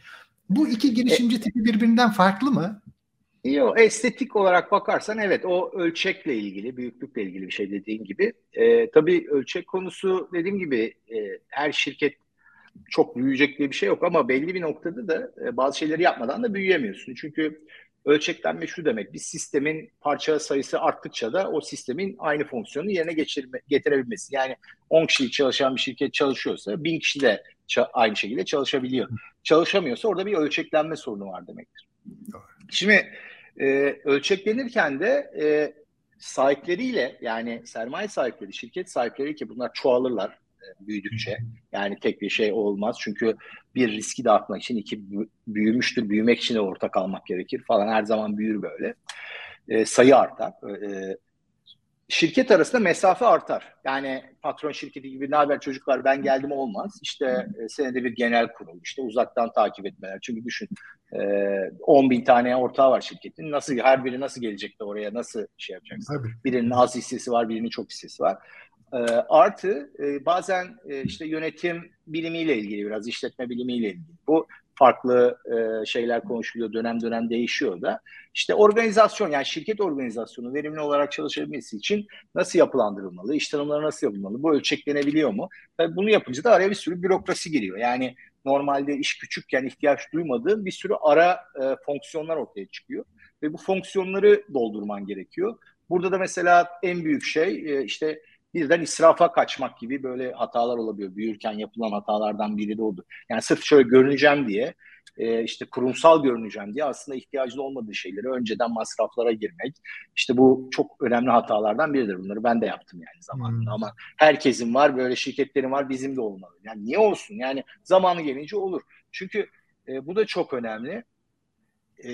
Bu iki girişimci e, tipi birbirinden farklı mı? Yok, estetik olarak bakarsan evet o ölçekle ilgili, büyüklükle ilgili bir şey dediğin gibi. E, tabii ölçek konusu dediğim gibi e, her şirket çok büyüyecek diye bir şey yok ama belli bir noktada da e, bazı şeyleri yapmadan da büyüyemiyorsun. Çünkü ölçeklenme şu demek, bir sistemin parça sayısı arttıkça da o sistemin aynı fonksiyonu yerine geçirme, getirebilmesi. Yani 10 kişilik çalışan bir şirket çalışıyorsa 1000 kişi de aynı şekilde çalışabiliyor. Çalışamıyorsa orada bir ölçeklenme sorunu var demektir. Şimdi e, ölçeklenirken de e, sahipleriyle yani sermaye sahipleri, şirket sahipleri ki bunlar çoğalırlar. E, büyüdükçe. Yani tek bir şey olmaz. Çünkü bir riski dağıtmak için iki büyümüştür. Büyümek için de ortak almak gerekir falan. Her zaman büyür böyle. E, sayı artar. E, şirket arasında mesafe artar. Yani patron şirketi gibi ne haber çocuklar ben geldim olmaz. İşte e, senede bir genel kurul, işte uzaktan takip etmeler. Çünkü düşün e, 10 bin tane ortağı var şirketin. Nasıl her biri nasıl gelecek de oraya nasıl şey yapacaksın? Tabii. Birinin az hissesi var, birinin çok hissesi var. E, artı e, bazen e, işte yönetim bilimiyle ilgili biraz işletme bilimiyle ilgili. Bu farklı e, şeyler konuşuluyor, dönem dönem değişiyor da. İşte organizasyon yani şirket organizasyonu verimli olarak çalışabilmesi için nasıl yapılandırılmalı, iş tanımları nasıl yapılmalı, bu ölçeklenebiliyor mu? Tabii bunu yapınca da araya bir sürü bürokrasi giriyor. Yani normalde iş küçükken ihtiyaç duymadığın bir sürü ara e, fonksiyonlar ortaya çıkıyor. Ve bu fonksiyonları doldurman gerekiyor. Burada da mesela en büyük şey e, işte birden israfa kaçmak gibi böyle hatalar olabiliyor. Büyürken yapılan hatalardan biri de oldu. Yani sırf şöyle görüneceğim diye e, işte kurumsal görüneceğim diye aslında ihtiyaclı olmadığı şeyleri önceden masraflara girmek. İşte bu çok önemli hatalardan biridir. Bunları ben de yaptım yani zamanında hmm. ama herkesin var böyle şirketlerin var bizim de olmalı. Yani niye olsun? Yani zamanı gelince olur. Çünkü e, bu da çok önemli. E,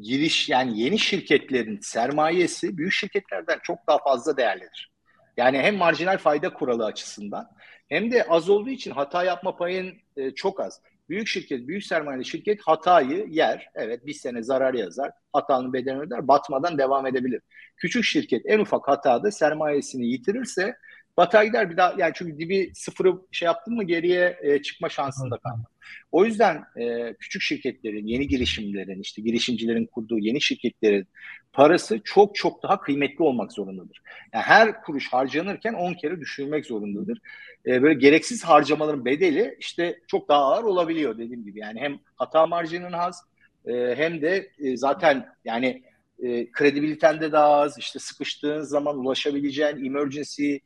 giriş yani yeni şirketlerin sermayesi büyük şirketlerden çok daha fazla değerlidir. Yani hem marjinal fayda kuralı açısından hem de az olduğu için hata yapma payın e, çok az. Büyük şirket, büyük sermayeli şirket hatayı yer. Evet bir sene zarar yazar. Hatanın bedelini öder. Batmadan devam edebilir. Küçük şirket en ufak hatada sermayesini yitirirse batar gider bir daha yani çünkü dibi sıfırı şey yaptın mı geriye e, çıkma şansında kalmaz. O yüzden e, küçük şirketlerin, yeni girişimlerin, işte girişimcilerin kurduğu yeni şirketlerin parası çok çok daha kıymetli olmak zorundadır. Yani her kuruş harcanırken 10 kere düşürmek zorundadır. E, böyle gereksiz harcamaların bedeli işte çok daha ağır olabiliyor dediğim gibi. Yani hem hata marjının az e, hem de e, zaten yani e, kredibiliten de daha az. İşte sıkıştığın zaman ulaşabileceğin emergency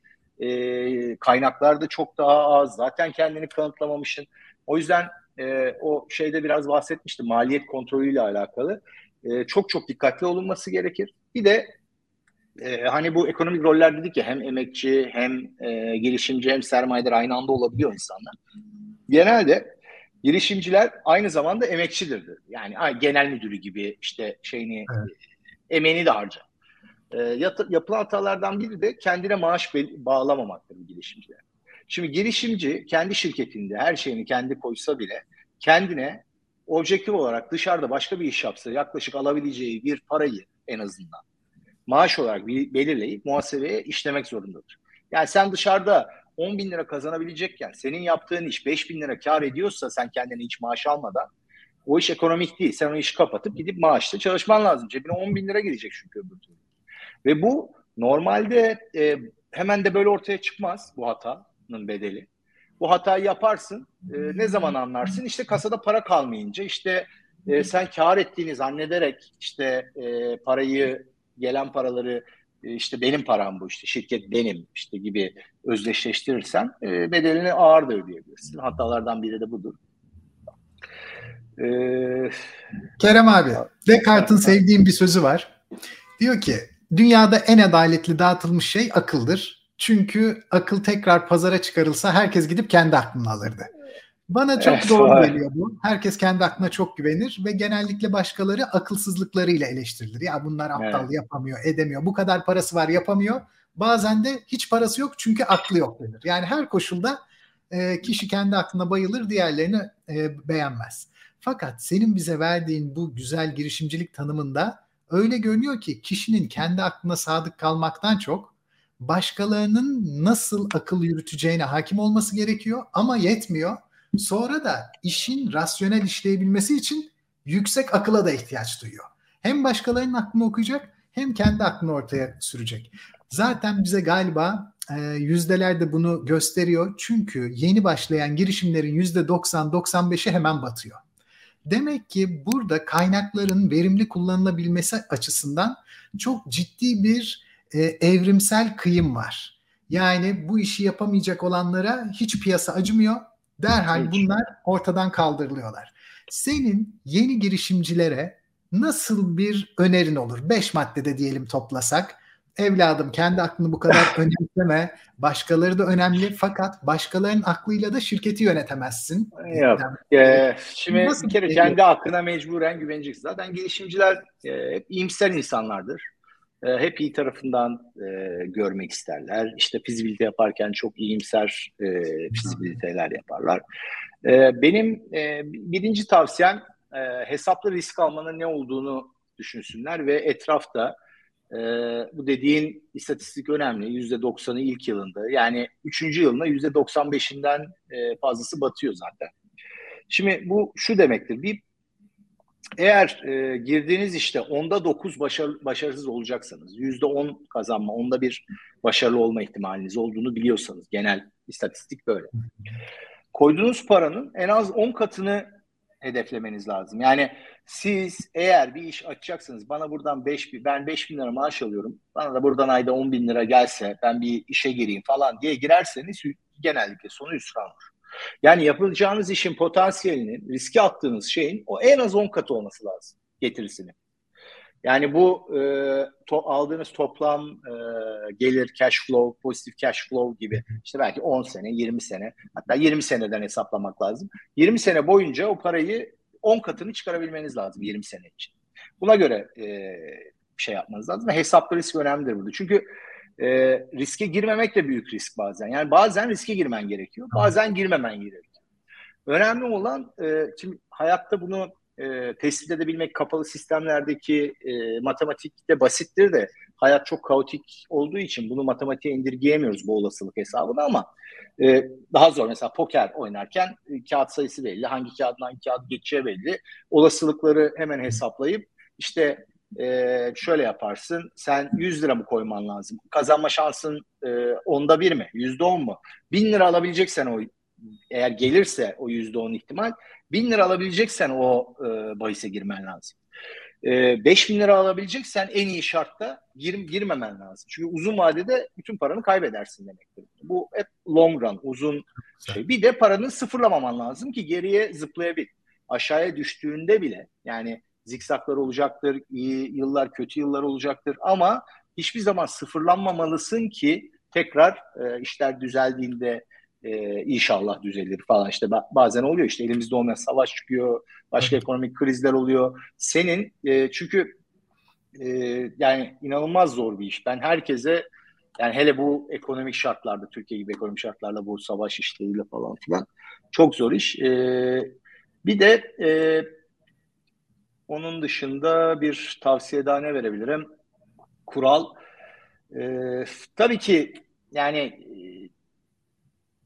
e, kaynaklar da çok daha az. Zaten kendini kanıtlamamışsın. O yüzden e, o şeyde biraz bahsetmiştim maliyet kontrolüyle alakalı. E, çok çok dikkatli olunması gerekir. Bir de e, hani bu ekonomik roller dedik ya hem emekçi hem e, girişimci hem sermayedar aynı anda olabiliyor insanlar. Genelde girişimciler aynı zamanda emekçidir. Yani genel müdürü gibi işte şeyini evet. emeğini de harcar. E, yapılan hatalardan biri de kendine maaş bağlamamaktır girişimciler. Şimdi girişimci kendi şirketinde her şeyini kendi koysa bile kendine objektif olarak dışarıda başka bir iş yapsa yaklaşık alabileceği bir parayı en azından maaş olarak belirleyip muhasebeye işlemek zorundadır. Yani sen dışarıda 10 bin lira kazanabilecekken senin yaptığın iş 5 bin lira kar ediyorsa sen kendine hiç maaş almadan o iş ekonomik değil. Sen o işi kapatıp gidip maaşla çalışman lazım. Cebine 10 bin lira gelecek çünkü öbür türlü. Ve bu normalde e, hemen de böyle ortaya çıkmaz bu hatanın bedeli. Bu hatayı yaparsın. E, ne zaman anlarsın? İşte kasada para kalmayınca işte e, sen kar ettiğini zannederek işte e, parayı gelen paraları e, işte benim param bu işte şirket benim işte gibi özdeşleştirirsen e, bedelini ağır da ödeyebilirsin. Hatalardan biri de budur. Ee, Kerem abi, Descartes'in sevdiğim bir sözü var. Diyor ki dünyada en adaletli dağıtılmış şey akıldır. Çünkü akıl tekrar pazara çıkarılsa herkes gidip kendi aklını alırdı. Bana çok doğru geliyor bu. Herkes kendi aklına çok güvenir ve genellikle başkaları akılsızlıklarıyla eleştirilir. Ya bunlar aptal evet. yapamıyor, edemiyor. Bu kadar parası var yapamıyor. Bazen de hiç parası yok çünkü aklı yok denir. Yani her koşulda e, kişi kendi aklına bayılır, diğerlerini e, beğenmez. Fakat senin bize verdiğin bu güzel girişimcilik tanımında öyle görünüyor ki kişinin kendi aklına sadık kalmaktan çok başkalarının nasıl akıl yürüteceğine hakim olması gerekiyor ama yetmiyor. Sonra da işin rasyonel işleyebilmesi için yüksek akıla da ihtiyaç duyuyor. Hem başkalarının aklını okuyacak hem kendi aklını ortaya sürecek. Zaten bize galiba e, yüzdeler de bunu gösteriyor. Çünkü yeni başlayan girişimlerin yüzde 90-95'i hemen batıyor. Demek ki burada kaynakların verimli kullanılabilmesi açısından çok ciddi bir e, evrimsel kıyım var. Yani bu işi yapamayacak olanlara hiç piyasa acımıyor. Derhal bunlar ortadan kaldırılıyorlar. Senin yeni girişimcilere nasıl bir önerin olur? Beş maddede diyelim toplasak evladım kendi aklını bu kadar önemseme. Başkaları da önemli fakat başkalarının aklıyla da şirketi yönetemezsin. Yok. Ee, şimdi Nasıl bir kere bir kendi aklına mecburen güveneceksin. Zaten girişimciler e, hep iyimser insanlardır. E, hep iyi tarafından e, görmek isterler. İşte fizibilite yaparken çok iyimser e, fizibiliteler yaparlar. E, benim e, birinci tavsiyem e, hesaplı risk almanın ne olduğunu düşünsünler ve etrafta e, bu dediğin istatistik önemli. Yüzde doksanı ilk yılında yani üçüncü yılında yüzde doksan beşinden e, fazlası batıyor zaten. Şimdi bu şu demektir. Bir eğer e, girdiğiniz işte onda dokuz başarı, başarısız olacaksanız, yüzde on kazanma, onda bir başarılı olma ihtimaliniz olduğunu biliyorsanız, genel istatistik böyle. Koyduğunuz paranın en az on katını hedeflemeniz lazım. Yani siz eğer bir iş açacaksınız bana buradan 5 ben 5 bin lira maaş alıyorum bana da buradan ayda 10 bin lira gelse ben bir işe gireyim falan diye girerseniz genellikle sonu hüsran olur. Yani yapılacağınız işin potansiyelinin riske attığınız şeyin o en az 10 katı olması lazım getirisini. Yani bu e, to, aldığınız toplam e, gelir, cash flow, pozitif cash flow gibi işte belki 10 sene, 20 sene hatta 20 seneden hesaplamak lazım. 20 sene boyunca o parayı 10 katını çıkarabilmeniz lazım 20 sene için. Buna göre e, şey yapmanız lazım hesaplı risk önemlidir burada. Çünkü e, riske girmemek de büyük risk bazen. Yani bazen riske girmen gerekiyor, bazen girmemen gerekiyor. Önemli olan e, şimdi hayatta bunu e, tespit edebilmek kapalı sistemlerdeki e, matematikte basittir de hayat çok kaotik olduğu için bunu matematiğe indirgeyemiyoruz bu olasılık hesabını ama e, daha zor. Mesela poker oynarken e, kağıt sayısı belli, hangi kağıdın hangi kağıt geçeceği belli. Olasılıkları hemen hesaplayıp işte e, şöyle yaparsın. Sen 100 lira mı koyman lazım? Kazanma şansın e, onda bir mi? Yüzde on mu? Bin lira alabileceksen o eğer gelirse o yüzde on ihtimal bin lira alabileceksen o e, bahise girmen lazım. E, 5 bin lira alabileceksen en iyi şartta gir, girmemen lazım. Çünkü uzun vadede bütün paranı kaybedersin demektir. Bu hep long run, uzun şey. Bir de paranı sıfırlamaman lazım ki geriye zıplayabil. Aşağıya düştüğünde bile yani zikzaklar olacaktır, iyi yıllar, kötü yıllar olacaktır. Ama hiçbir zaman sıfırlanmamalısın ki tekrar e, işler düzeldiğinde e, inşallah düzelir falan. İşte bazen oluyor işte elimizde olmayan savaş çıkıyor başka ekonomik krizler oluyor. Senin e, çünkü e, yani inanılmaz zor bir iş. Ben herkese yani hele bu ekonomik şartlarda Türkiye gibi ekonomik şartlarda bu savaş işleriyle falan filan çok zor iş. E, bir de e, onun dışında bir tavsiye daha ne verebilirim kural e, tabii ki yani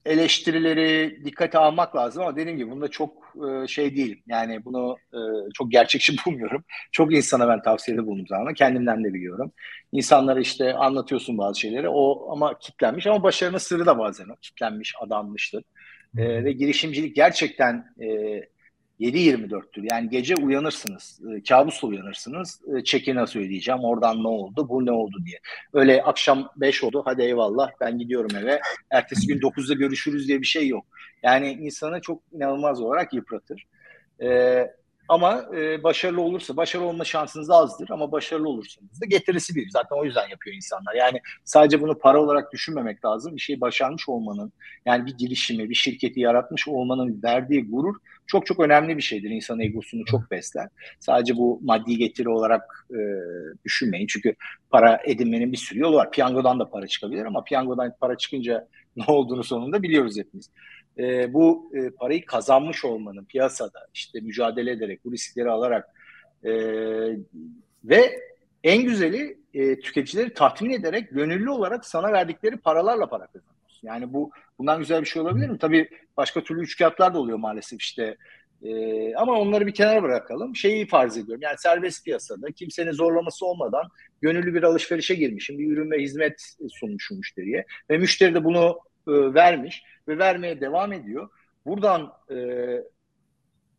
eleştirileri dikkate almak lazım ama dediğim gibi bunda çok e, şey değil. Yani bunu e, çok gerçekçi bulmuyorum. Çok insana ben tavsiyede bulundum zaman kendimden de biliyorum. İnsanlara işte anlatıyorsun bazı şeyleri o ama kitlenmiş ama başarının sırrı da bazen o kitlenmiş, adanmıştır. E, ve girişimcilik gerçekten e, 7-24'tür. Yani gece uyanırsınız, e, kabusla uyanırsınız. E, çeki nasıl ödeyeceğim, oradan ne oldu, bu ne oldu diye. Öyle akşam 5 oldu, hadi eyvallah ben gidiyorum eve. Ertesi gün 9'da görüşürüz diye bir şey yok. Yani insanı çok inanılmaz olarak yıpratır. E, ama e, başarılı olursa, başarılı olma şansınız azdır ama başarılı olursanız da getirisi bir. Zaten o yüzden yapıyor insanlar. Yani sadece bunu para olarak düşünmemek lazım. Bir şey başarmış olmanın, yani bir girişimi, bir şirketi yaratmış olmanın verdiği gurur çok çok önemli bir şeydir. İnsan egosunu çok besler. Sadece bu maddi getiri olarak e, düşünmeyin. Çünkü para edinmenin bir sürü yolu var. Piyangodan da para çıkabilir ama piyangodan para çıkınca ne olduğunu sonunda biliyoruz hepimiz e, bu e, parayı kazanmış olmanın piyasada işte mücadele ederek bu riskleri alarak e, ve en güzeli e, tüketicileri tatmin ederek gönüllü olarak sana verdikleri paralarla para kazanıyorsun. Yani bu bundan güzel bir şey olabilir mi? Tabii başka türlü üçkağıtlar da oluyor maalesef işte. Ee, ama onları bir kenara bırakalım. Şeyi farz ediyorum. Yani serbest piyasada kimsenin zorlaması olmadan gönüllü bir alışverişe girmişim. Bir ürün ve hizmet sunmuşum müşteriye. Ve müşteri de bunu e, vermiş ve vermeye devam ediyor. Buradan e,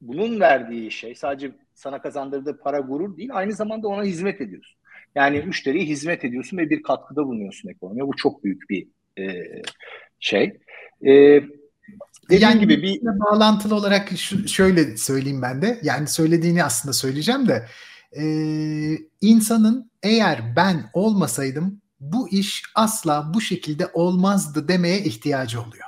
bunun verdiği şey sadece sana kazandırdığı para gurur değil aynı zamanda ona hizmet ediyorsun. Yani müşteriye hizmet ediyorsun ve bir katkıda bulunuyorsun ekonomiye. Bu çok büyük bir e, şey. E, yani gibi bir bağlantılı olarak şu, şöyle söyleyeyim ben de. Yani söylediğini aslında söyleyeceğim de e, insanın eğer ben olmasaydım bu iş asla bu şekilde olmazdı demeye ihtiyacı oluyor.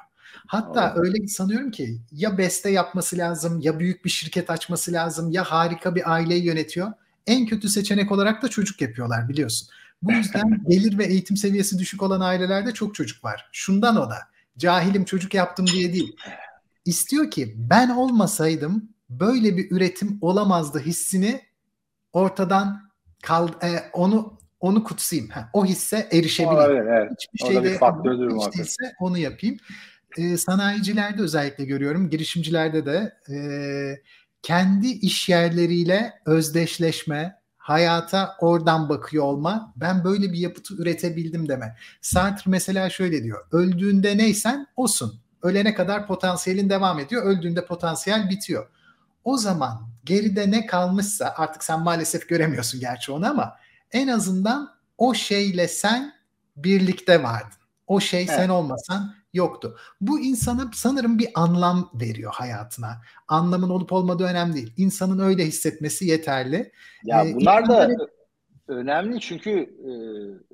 Hatta oh. öyle sanıyorum ki ya beste yapması lazım, ya büyük bir şirket açması lazım, ya harika bir aileyi yönetiyor. En kötü seçenek olarak da çocuk yapıyorlar biliyorsun. Bu yüzden gelir ve eğitim seviyesi düşük olan ailelerde çok çocuk var. Şundan o da. Cahilim çocuk yaptım diye değil. İstiyor ki ben olmasaydım böyle bir üretim olamazdı hissini ortadan kal e, onu onu kutsayım. Ha, o hisse erişebileyim. Evet, evet. Hiçbir şeyde ise onu yapayım. Ee, sanayicilerde özellikle görüyorum, girişimcilerde de e, kendi iş yerleriyle özdeşleşme, hayata oradan bakıyor olma, ben böyle bir yapıtı üretebildim deme. Sartre mesela şöyle diyor, öldüğünde neysen osun. Ölene kadar potansiyelin devam ediyor, öldüğünde potansiyel bitiyor. O zaman geride ne kalmışsa artık sen maalesef göremiyorsun gerçi onu ama en azından o şeyle sen birlikte vardın. O şey evet. sen olmasan yoktu. Bu insana sanırım bir anlam veriyor hayatına. Anlamın olup olmadığı önemli değil. İnsanın öyle hissetmesi yeterli. Ya ee, bunlar da önemli çünkü e,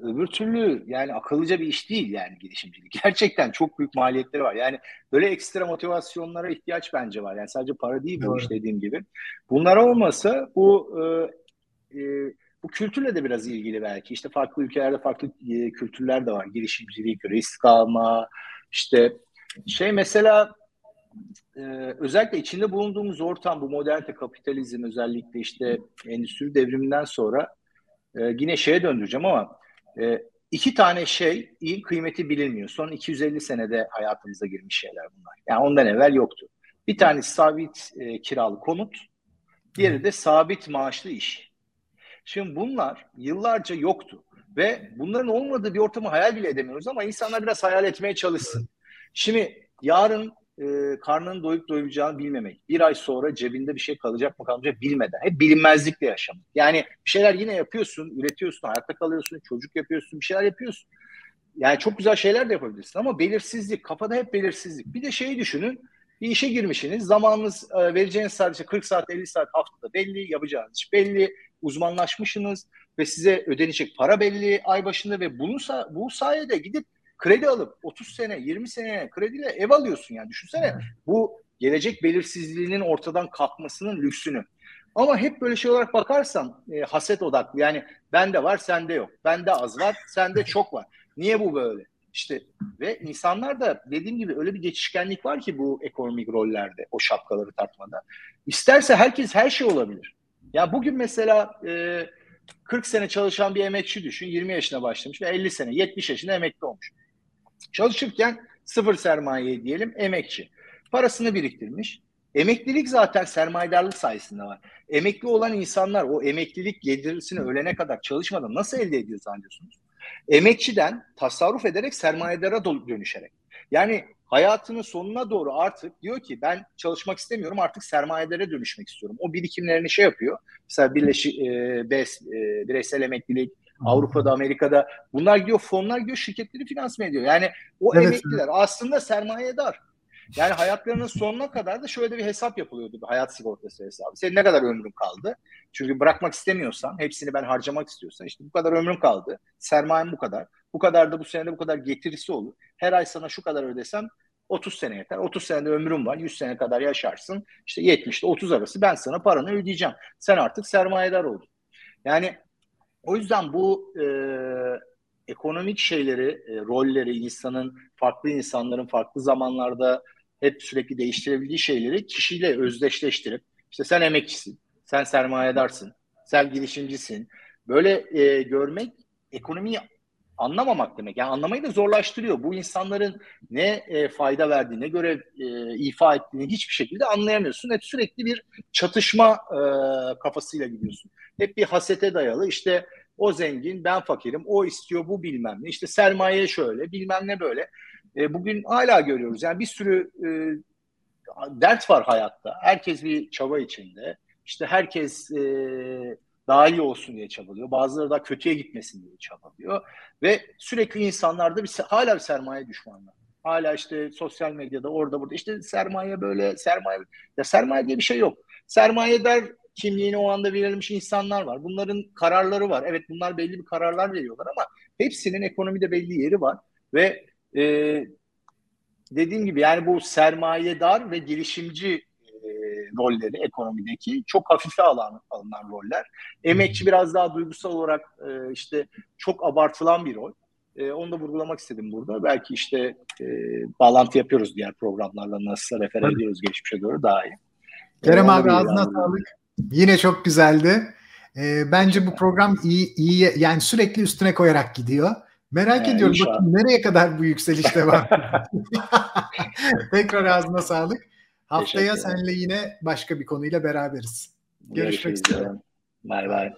öbür türlü yani akıllıca bir iş değil yani girişimcilik. Gerçekten çok büyük maliyetleri var. Yani böyle ekstra motivasyonlara ihtiyaç bence var. Yani sadece para değil bu iş dediğim gibi. Bunlar olmasa bu e, e, bu kültürle de biraz ilgili belki. İşte farklı ülkelerde farklı e, kültürler de var. Girişimcilik, risk alma, işte şey mesela e, özellikle içinde bulunduğumuz ortam bu modernite kapitalizm özellikle işte endüstri devriminden sonra e, yine şeye döndüreceğim ama e, iki tane şey iyi kıymeti bilinmiyor. Son 250 senede hayatımıza girmiş şeyler bunlar. Yani ondan evvel yoktu. Bir tanesi sabit e, kiralı konut, diğeri de sabit maaşlı iş. Şimdi bunlar yıllarca yoktu ve bunların olmadığı bir ortamı hayal bile edemiyoruz ama insanlar biraz hayal etmeye çalışsın. Şimdi yarın e, karnının doyup doymayacağını bilmemek, bir ay sonra cebinde bir şey kalacak mı kalmayacak bilmeden, hep bilinmezlikle yaşamak. Yani bir şeyler yine yapıyorsun, üretiyorsun, hayatta kalıyorsun, çocuk yapıyorsun, bir şeyler yapıyorsun. Yani çok güzel şeyler de yapabilirsin ama belirsizlik, kafada hep belirsizlik. Bir de şeyi düşünün, bir işe girmişsiniz, zamanınız e, vereceğiniz sadece 40 saat, 50 saat haftada belli, yapacağınız iş belli, uzmanlaşmışsınız ve size ödenecek para belli ay başında ve bunun bu sayede gidip kredi alıp 30 sene 20 sene krediyle ev alıyorsun yani düşünsene bu gelecek belirsizliğinin ortadan kalkmasının lüksünü. Ama hep böyle şey olarak bakarsan e, haset odaklı yani bende var sende yok. Bende az var sende çok var. Niye bu böyle? İşte ve insanlar da dediğim gibi öyle bir geçişkenlik var ki bu ekonomik rollerde o şapkaları takmada. İsterse herkes her şey olabilir. Ya bugün mesela e, 40 sene çalışan bir emekçi düşün. 20 yaşına başlamış ve 50 sene 70 yaşında emekli olmuş. Çalışırken sıfır sermaye diyelim emekçi. Parasını biriktirmiş. Emeklilik zaten sermayedarlık sayesinde var. Emekli olan insanlar o emeklilik getirisini ölene kadar çalışmadan nasıl elde ediyor zannediyorsunuz? Emekçiden tasarruf ederek sermayedara dönüşerek. Yani hayatının sonuna doğru artık diyor ki ben çalışmak istemiyorum artık sermayedara dönüşmek istiyorum. O birikimlerini şey yapıyor. Mesela birleşik e, BES, e, bireysel emeklilik, Avrupa'da, Amerika'da bunlar gidiyor fonlar gidiyor şirketleri finansman ediyor. Yani o evet, emekliler aslında sermayedar. Yani hayatlarının sonuna kadar da şöyle bir hesap yapılıyordu. Bir hayat sigortası hesabı. Senin ne kadar ömrün kaldı? Çünkü bırakmak istemiyorsan, hepsini ben harcamak istiyorsan işte bu kadar ömrüm kaldı. Sermayem bu kadar. Bu kadar da bu senede bu kadar getirisi olur. Her ay sana şu kadar ödesem 30 sene yeter. 30 senede ömrüm var. 100 sene kadar yaşarsın. İşte 70 ile 30 arası ben sana paranı ödeyeceğim. Sen artık sermayedar oldun. Yani o yüzden bu e, ekonomik şeyleri, e, rolleri, insanın, farklı insanların farklı zamanlarda hep sürekli değiştirebildiği şeyleri kişiyle özdeşleştirip işte sen emekçisin, sen sermayedarsın, sen girişimcisin. Böyle e, görmek ekonomiyi anlamamak demek. Yani anlamayı da zorlaştırıyor. Bu insanların ne e, fayda verdiğini, ne görev e, ifa ettiğini hiçbir şekilde anlayamıyorsun. Hep sürekli bir çatışma e, kafasıyla gidiyorsun. Hep bir hasete dayalı. İşte o zengin, ben fakirim, o istiyor, bu bilmem ne. İşte sermaye şöyle, bilmem ne böyle. E, bugün hala görüyoruz. Yani bir sürü e, dert var hayatta. Herkes bir çaba içinde. İşte herkes e, daha iyi olsun diye çabalıyor. Bazıları da kötüye gitmesin diye çabalıyor. Ve sürekli insanlarda bir hala bir sermaye düşmanlığı. Hala işte sosyal medyada orada burada işte sermaye böyle sermaye ya sermaye diye bir şey yok. Sermayedar kimliğini o anda verilmiş insanlar var. Bunların kararları var. Evet bunlar belli bir kararlar veriyorlar ama hepsinin ekonomide belli yeri var ve e, dediğim gibi yani bu sermayedar ve girişimci rolleri ekonomideki çok hafife alan, alınan roller. Emekçi biraz daha duygusal olarak e, işte çok abartılan bir rol. E, onu da vurgulamak istedim burada. Belki işte e, bağlantı yapıyoruz diğer programlarla nasıl refer ediyoruz geçmişe doğru daha iyi. Kerem abi ağzına sağlık. Yine çok güzeldi. E, bence bu program iyi, iyi yani sürekli üstüne koyarak gidiyor. Merak ee, ediyorum bakın nereye kadar bu yükseliş devam Tekrar ağzına sağlık. Haftaya seninle yine başka bir konuyla beraberiz. Görüşmek üzere. Bay bay.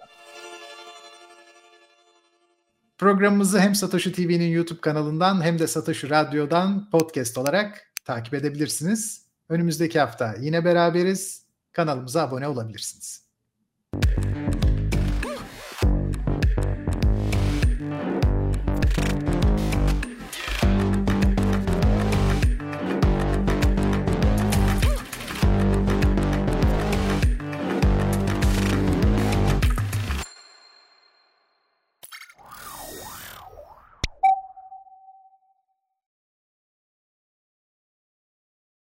Programımızı hem Satoshi TV'nin YouTube kanalından hem de Satoshi Radyo'dan podcast olarak takip edebilirsiniz. Önümüzdeki hafta yine beraberiz. Kanalımıza abone olabilirsiniz.